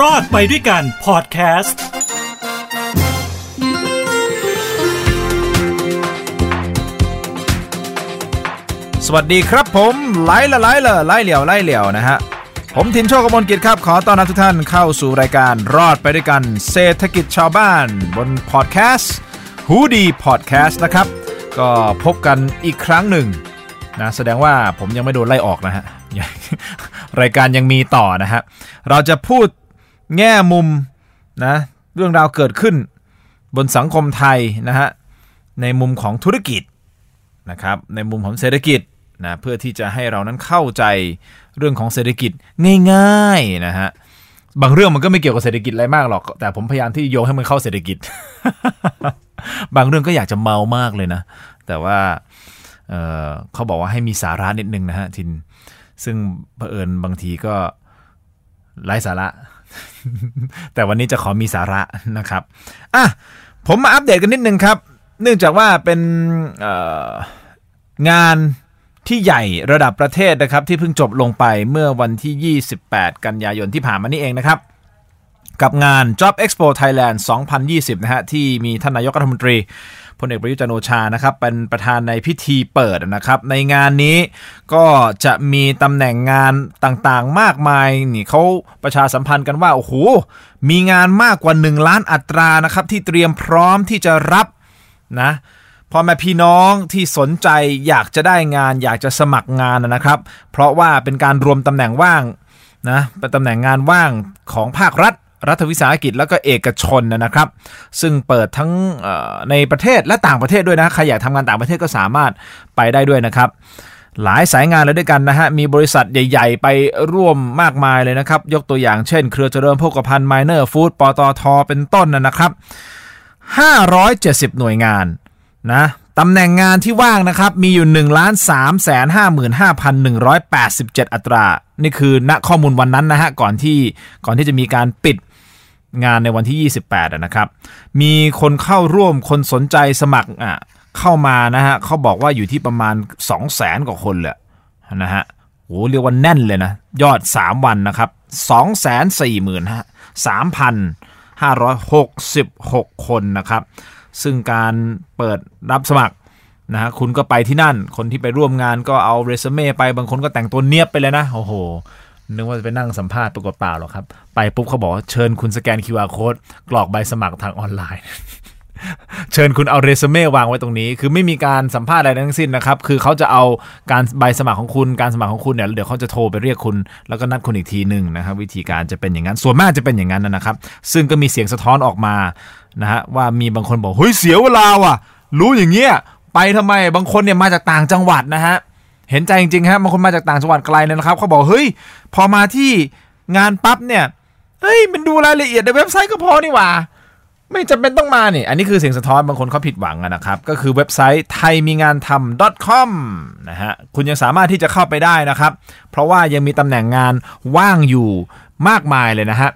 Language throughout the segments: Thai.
รอดไปด้วยกันพอดแคสต์สวัสดีครับผมไล่ละไล่ละไล่เหลียวไล่เหลียวนะฮะ ผมทินโชคกมลกิจครับ ขอต้อนรับทุกท่านเข้าสู่รายการรอดไปด้วยกันเศรษฐกิจชาวบ้านบนพอดแคสต์ฮูดีพอดแคสต์นะครับ ก็พบกันอีกครั้งหนึ่งนะแสดงว่าผมยังไม่โดนไล่ออกนะฮะรายการยังมีต่อนะฮะ เราจะพูด แง่มุมนะเรื่องราวเกิดขึ้นบนสังคมไทยนะฮะในมุมของธุรกิจนะครับในมุมของเศรษฐกิจนะเพื่อที่จะให้เรานั้นเข้าใจเรื่องของเศรษฐกิจง่ายๆนะฮะบางเรื่องมันก็ไม่เกี่ยวกับเศรษฐกิจอะไรมากหรอก แต่ผมพยายามที่โยงให้มันเข้าเศรษฐกิจ บางเรื่องก็อยากจะเมามากเลยนะ แต่ว่าเเขาบอกว่าให้มีสาระนิดนึงนะฮะทิน ซึ่งเผอิญบางทีก็ ไร้สาระ แต่วันนี้จะขอมีสาระนะครับอะผมมาอัปเดตกันนิดนึงครับ เนื่องจากว่าเป็นงานที่ใหญ่ระดับประเทศนะครับ ที่เพิ่งจบลงไปเมื่อวันที่ 28 กันยายนที่ผ่านมานี่เองนะครับ กับงาน Job Expo Thailand 2020 นะฮะ ที่มีท่านนายกรัฐมนตรีพลเอกประยุจันโอชานะครับ เป็นประธานในพิธีเปิดนะครับ ในงานนี้ก็จะมีตำแหน่งงานต่างๆมากมายนี่เขาประชาสัมพันธ์กันว่า โอ้โห มีงานมากกว่า 1 ล้านอัตรานะครับ ที่เตรียมพร้อมที่จะรับนะพ่อแม่พี่น้องที่สนใจอยากจะได้งานอยากจะสมัครงานนะครับ เพราะว่าเป็นการรวมตำแหน่งว่างนะเป็นตำแหน่งงานว่างของภาครัฐ รัฐวิสาหกิจแล้วก็เอกชนนะครับ ซึ่งเปิดทั้งในประเทศและต่างประเทศด้วยนะใครอยากทำงานต่างประเทศก็สามารถไปได้ด้วยนะครับ หลายสายงานเลยด้วยกันนะฮะมีบริษัทใหญ่ ๆ ไปร่วมมากมายเลยนะครับ ยกตัวอย่างเช่น เครือเจริญโภคภัณฑ์ไมเนอร์ฟู้ดปตทเป็นต้นนะครับ 570 หน่วยงานนะตำแหน่งงานที่ว่างนะครับ มีอยู่ 1 3 5 5 1 8 7 อัตรา นี่คือณข้อมูลวันนั้นนะฮะ ก่อนที่ก่อนที่จะมีการปิด งานในวันที่ 28นะครับ มีคนเข้าร่วมคนสนใจสมัครอะเข้ามานะฮะเขาบอกว่าอยู่ที่ประมาณ 2 0 0แสนกว่าคนเลยนะฮะโหเรียกว่าแน่นเลยนะ ยอด 3 วันนะครับ 2 4 0 0 0 0 3,566 คนนะครับ ซึ่งการเปิดรับสมัครนะฮะคุณก็ไปที่นั่น คนที่ไปร่วมงานก็เอาเรซูเม่ไปบางคนก็แต่งตัวเนียบไปเลยนะ โอ้โห นึกว่าจะไปนั่งสัมภาษณ์ปรากฏเปล่าหรอกครับ ไปปุ๊บเขาบอกเชิญคุณสแกน QR code กรอกใบสมัครทางออนไลน์ เชิญคุณเอาเรซูเม่วางไว้ตรงนี้ คือไม่มีการสัมภาษณ์อะไรทั้งสิ้นนะครับ คือเขาจะเอาการใบสมัครของคุณการสมัครของคุณเนี่ยเดี๋ยวเขาจะโทรไปเรียกคุณแล้วก็นัดคุณอีกทีหนึ่งนะครับ วิธีการจะเป็นอย่างนั้นส่วนมากจะเป็นอย่างนั้นนะครับ ซึ่งก็มีเสียงสะท้อนออกมานะฮะว่ามีบางคนบอกเฮ้ยเสียเวลาว่ะ รู้อย่างเงี้ยไปทำไมบางคนเนี่ยมาจากต่างจังหวัดนะฮะ เห็นใจจริงๆฮะบบางคนมาจากต่างจังหวัดไกลเลยนะครับเขาบอกเฮ้ยพอมาที่งานปั๊บเนี่ยเฮ้ยมันดูรายละเอียดในเว็บไซต์ก็พอนี่หว่า ไม่จำเป็นต้องมานี่ อันนี้คือเสียงสะท้อนบางคนเขาผิดหวังนะครับ ก็คือเว็บไซต์ไทยมีงานทำ .com นะฮะคุณยังสามารถที่จะเข้าไปได้นะครับ เพราะว่ายังมีตำแหน่งงานว่างอยู่มากมายเลยนะฮะ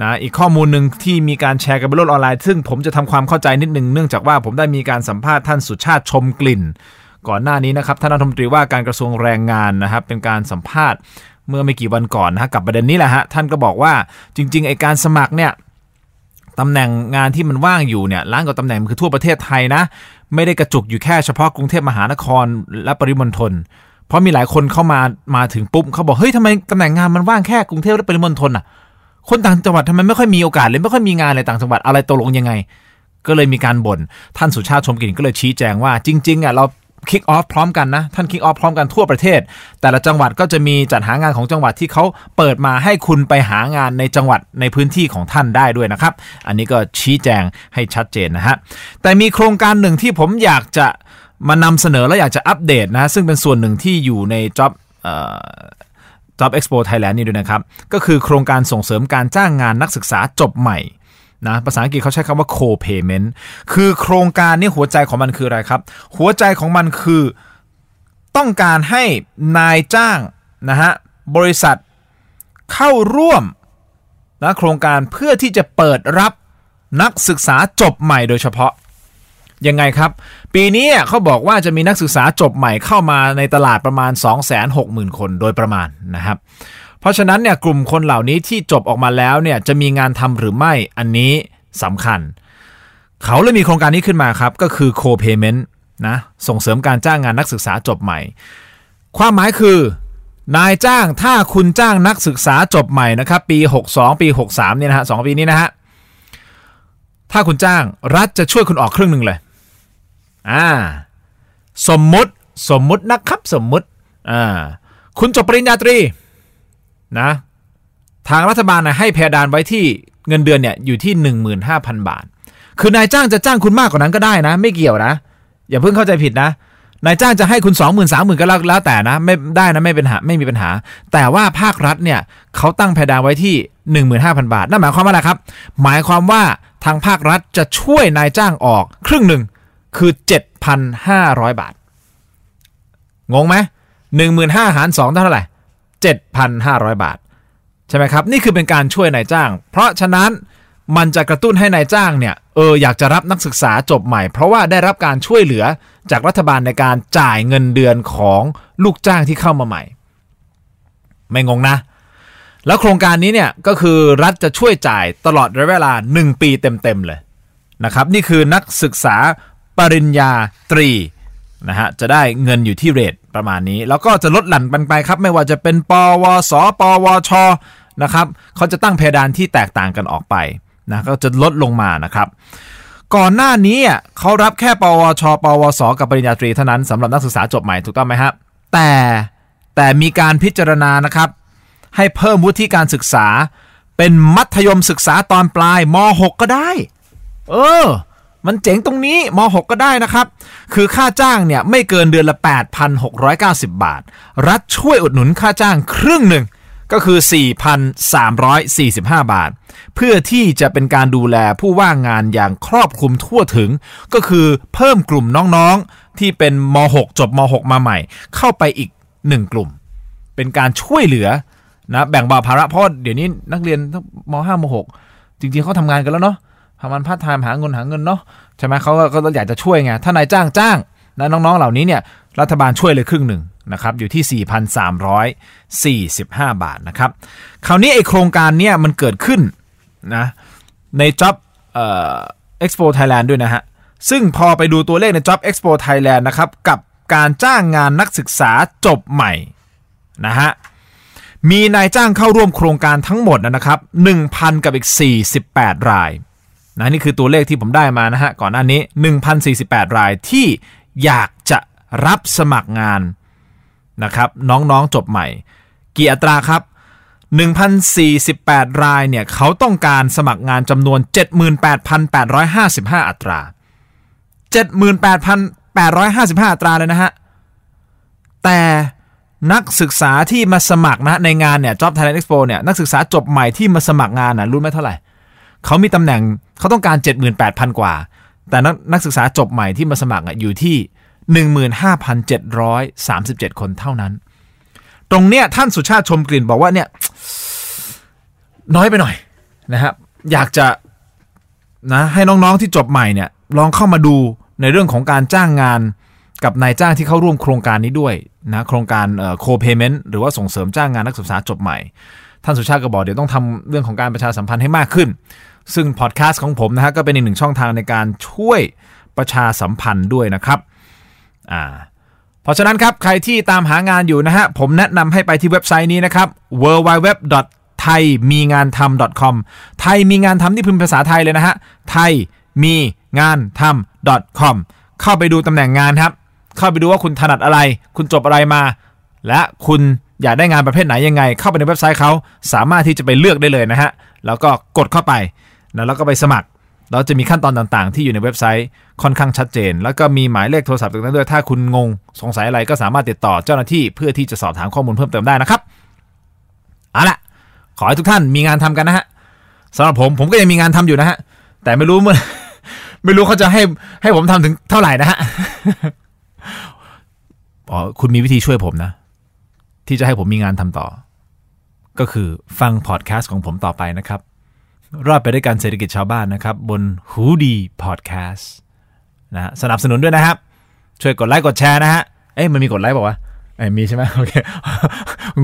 นะอีกข้อมูลหนึ่งที่มีการแชร์กันบนโลกออนไลน์ ซึ่งผมจะทำความเข้าใจนิดนึงเนื่องจากว่าผมได้มีการสัมภาษณ์ท่านสุชาติชมกลิ่น ก่อนหน้านี้นะครับท่านรัฐมนตรีว่าการกระทรวงแรงงานนะครับ เป็นการสัมภาษณ์เมื่อไม่กี่วันก่อนนะกับประเด็นนี้แหละฮะท่านก็บอกว่าจริงๆไอการสมัครเนี่ยตำแหน่งงานที่มันว่างอยู่เนี่ยล้านกว่าตำแหน่งมันคือทั่วประเทศไทยนะ ไม่ได้กระจุกอยู่แค่เฉพาะกรุงเทพมหานครและปริมณฑลเพราะมีหลายคนเข้ามามาถึงปุ๊บเขาบอกเฮ้ยทำไมตำแหน่งงานมันว่างแค่กรุงเทพและปริมณฑลอะ คนต่างจังหวัดทำไมไม่ค่อยมีโอกาสเลยไม่ค่อยมีงานอะไรต่างจังหวัดอะไรตกลงยังไง ก็เลยมีการบ่นท่านสุชาติชมกลิ่นก็เลยชี้แจงว่าจริงๆอะเรา คิกออฟพร้อมกันนะ ท่านคิกออฟพร้อมกันทั่วประเทศ แต่ละจังหวัดก็จะมีจัดหางานของจังหวัดที่เขาเปิดมาให้คุณไปหางานในจังหวัดในพื้นที่ของท่านได้ด้วยนะครับ อันนี้ก็ชี้แจงให้ชัดเจนนะฮะแต่มีโครงการหนึ่งที่ผมอยากจะมานำเสนอและอยากจะอัปเดตนะซึ่งเป็นส่วนหนึ่งที่อยู่ในจ็อบ Job Expo Thailand นี่ด้วยนะครับ ก็คือโครงการส่งเสริมการจ้างงานนักศึกษาจบใหม่ นะภาษาอังกฤษเขาใช้คำว่า co-payment คือโครงการนี้หัวใจของมันคืออะไรครับ หัวใจของมันคือต้องการให้นายจ้างนะฮะบริษัทเข้าร่วมนะโครงการเพื่อที่จะเปิดรับนักศึกษาจบใหม่โดยเฉพาะ ยังไงครับ ปีนี้เขาบอกว่าจะมีนักศึกษาจบใหม่เข้ามาในตลาดประมาณ 260,000 คนโดยประมาณนะครับ ราะฉะนั้นเนี่ยกลุ่มคนเหล่านี้ที่จบออกมาแล้วเนี่ยจะมีงานทำหรือไม่อันนี้สำคัญ เขาเลยมีโครงการนี้ขึ้นมาครับ ก็คือ co-payment นะส่งเสริมการจ้างงานนักศึกษาจบใหม่ ความหมายคือนายจ้างถ้าคุณจ้างนักศึกษาจบใหม่นะครับ ปี 62 ปี 63เนี่ยนะฮะสปีนี้นะฮะถ้าคุณจ้างรัฐจะช่วยคุณออกครึ่งหนึ่งเลยอ่าสมมุติสมมุตินะครับสมมุติอ่าคุณจบปริญญาตรี นะทางรัฐบาลนะให้เพดานไว้ที่เงินเดือนเนี่ยอยู่ที่ 15,000 บาท คือนายจ้างจะจ้างคุณมากกว่านั้นก็ได้นะ ไม่เกี่ยวนะ อย่าเพิ่งเข้าใจผิดนะนายจ้างจะให้คุณ 2 0 0 0 0 3 0 0 0ก็แล้วแล้วแต่นะ ไม่ได้นะไม่เป็นหาไม่มีปัญหา แต่ว่าภาครัฐเนี่ยเขาตั้งเพดานไว้ที่ 15,000 บาท นั่นหมายความว่าอะไรครับ หมายความว่าทางภาครัฐจะช่วยนายจ้างออกครึ่งหนึ่งคือ 7,500 บาท งงไหมหนึ่งหมื่นห้าหารสองเท่าไหร่ 7,500 บาท ใช่ไหมครับ นี่คือเป็นการช่วยนายจ้าง เพราะฉะนั้นมันจะกระตุ้นให้นายจ้างเนี่ยเอออยากจะรับนักศึกษาจบใหม่ เพราะว่าได้รับการช่วยเหลือจากรัฐบาลในการจ่ายเงินเดือนของลูกจ้างที่เข้ามาใหม่ ไม่งงนะ แล้วโครงการนี้เนี่ยก็คือรัฐจะช่วยจ่ายตลอดระยะเวลา 1 ปีเต็มๆเลยนะครับ นี่คือนักศึกษาปริญญาตรีนะฮะจะได้เงินอยู่ที่เรท ประมาณนี้ แล้วก็จะลดหลั่นไปไปครับ ไม่ว่าจะเป็นปวส ปวช นะครับเขาจะตั้งเพดานที่แตกต่างกันออกไปนะก็จะลดลงมานะครับ ก่อนหน้านี้เขารับแค่ ปวช ปวส กับปริญญาตรีเท่านั้นสำหรับนักศึกษาจบใหม่ถูกต้องไหมครับแต่แต่มีการพิจารณานะครับ ให้เพิ่มวุฒิการศึกษา เป็นมัธยมศึกษาตอนปลายม .6 ก็ได้ เออ มันเจ๋งตรงนี้ม .6 ก็ได้นะครับ คือค่าจ้างเนี่ยไม่เกินเดือนละ 8,690 บาท รัฐช่วยอุดหนุนค่าจ้างครึ่งหนึ่งก็คือ 4,345 บาท เพื่อที่จะเป็นการดูแลผู้ว่างงานอย่างครอบคลุมทั่วถึง ก็คือเพิ่มกลุ่มน้องๆ ที่เป็นม .6 จบม .6 มาใหม่ เข้าไปอีก 1 กลุ่ม เป็นการช่วยเหลือนะแบ่งเบาภาระเพราะเดี๋ยวนี้นักเรียนม .5 ม .6 จริงๆเขาทำงานกันแล้วเนาะ ทำงานพาร์ทไทม์หาเงินหาเงินเนาะใช่ไหมเขาก็อยากจะช่วยไงถ้านายจ้างจ้างนะน้องๆเหล่านี้เนี่ยรัฐบาลช่วยเลยครึ่งหนึ่งนะครับอยู่ที่ 4,345 บาทนะครับคราวนี้ไอโครงการเนี้ยมันเกิดขึ้นนะใน Job เอ่อ Expo Thailand ด้วยนะฮะ ซึ่งพอไปดูตัวเลขใน Job Expo Thailand นะครับ กับการจ้างงานนักศึกษาจบใหม่นะฮะ มีนายจ้างเข้าร่วมโครงการทั้งหมดนะครับ 1,000 กับอีก 48 ราย นะนี่คือตัวเลขที่ผมได้มานะฮะก่อนหน้านี้ 1,048 รายที่อยากจะรับสมัครงานนะครับน้องๆจบใหม่ กี่อัตราครับ 1,048 รายเนี่ยเขาต้องการสมัครงานจำนวน 78,855 อัตรา 78,855 อัตราเลยนะฮะ แต่นักศึกษาที่มาสมัครนะในงานเนี่ย Job Thailand Expo เนี่ยนักศึกษาจบใหม่ที่มาสมัครงานนะรู้ไหมเท่าไหร่ เขามีตำแหน่งเขาต้องการ 78,000 กว่า แต่นักนักศึกษาจบใหม่ที่มาสมัครอยู่ที่15,737 คนเท่านั้น ตรงเนี้ยท่านสุชาติชมกลิ่นบอกว่าเนี่ยน้อยไปหน่อยนะครับอยากจะนะให้น้องๆที่จบใหม่เนี่ยลองเข้ามาดูในเรื่องของการจ้างงานกับนายจ้างที่เข้าร่วมโครงการนี้ด้วยนะโครงการโคเพเมนต์หรือว่าส่งเสริมจ้างงานนักศึกษาจบใหม่ ท่านสุชาติก็บอกเดี๋ยวต้องทำเรื่องของการประชาสัมพันธ์ให้มากขึ้น ซึ่งพอดแคสต์ของผมนะฮะก็เป็นอีกหนึ่งช่องทางในการช่วยประชาสัมพันธ์ด้วยนะครับอ่าเพราะฉะนั้นครับใครที่ตามหางานอยู่นะฮะผมแนะนำให้ไปที่เว็บไซต์นี้นะครับ w w w t h a i m i n g a n t h a m com ไทยมีงานทำที่พิมพ์ภาษาไทยเลยนะฮะไทยมีงานทำ com เข้าไปดูตำแหน่งงานครับ เข้าไปดูว่าคุณถนัดอะไร คุณจบอะไรมา และคุณ อยากได้งานประเภทไหนยังไง เข้าไปในเว็บไซต์เขาสามารถที่จะไปเลือกได้เลยนะฮะแล้วก็กดเข้าไปนะแล้วก็ไปสมัครเราจะมีขั้นตอนต่างๆ ที่อยู่ในเว็บไซต์ค่อนข้างชัดเจน แล้วก็มีหมายเลขโทรศัพท์ตรงนั้นด้วยถ้าคุณงงสงสัยอะไรก็สามารถติดต่อเจ้าหน้าที่เพื่อที่จะสอบถามข้อมูลเพิ่มเติมได้นะครับเอาละขอให้ทุกท่านมีงานทำกันนะฮะสำหรับผมผมก็ยังมีงานทำอยู่นะฮะแต่ไม่รู้เมื่อไม่รู้เขาจะให้ให้ผมทำถึงเท่าไหร่นะฮะอ๋อคุณมีวิธีช่วยผมนะ ที่จะให้ผมมีงานทำต่อ ก็คือฟังพอดแคสต์ของผมต่อไปนะครับ รอดไปด้วยการเศรษฐกิจชาวบ้านนะครับ บนหูดีพอดแคสต์นะสนับสนุนด้วยนะครับ ช่วยกดไลค์กดแชร์นะฮะเอ๊ะมันมีกดไลค์บอกว่าไอ้มีใช่ไหมโอเค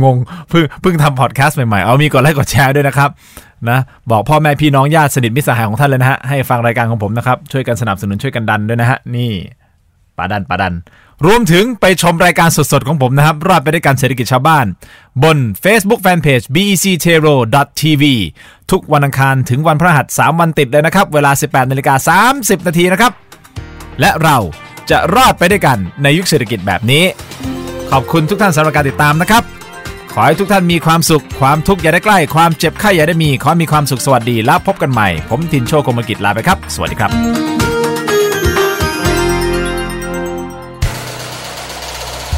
งงเพิ่งเพิ่งทำพอดแคสต์ใหม่ๆ เอามีกดไลค์กดแชร์ด้วยนะครับนะบอกพ่อแม่พี่น้องญาติสนิทมิตรสหายของท่านเลยนะฮะให้ฟังรายการของผมนะครับ ช่วยกันสนับสนุนช่วยกันดันด้วยนะฮะนี่ปาดันปาดัน รวมถึงไปชมรายการสดๆของผมนะครับ รอดไปด้วยกันเศรษฐกิจชาวบ้าน บน Facebook Fanpage bec t e r o tv ทุกวันอังคารถึงวันพฤหัส 3 วันติดเลยนะครับ เวลา 18นาฬิกา30 นาทีนะครับ และเราจะรอดไปด้วยกันในยุคเศรษฐกิจแบบนี้ ขอบคุณทุกท่านสำหรับการติดตามนะครับ ขอให้ทุกท่านมีความสุข ความทุกข์อย่าได้ใกล้ ความเจ็บไข้อย่าได้มี ขอมีความสุขสวัสดี แล้วพบกันใหม่ ผมทินโชคกมกิจลาไปครับ สวัสดีครับ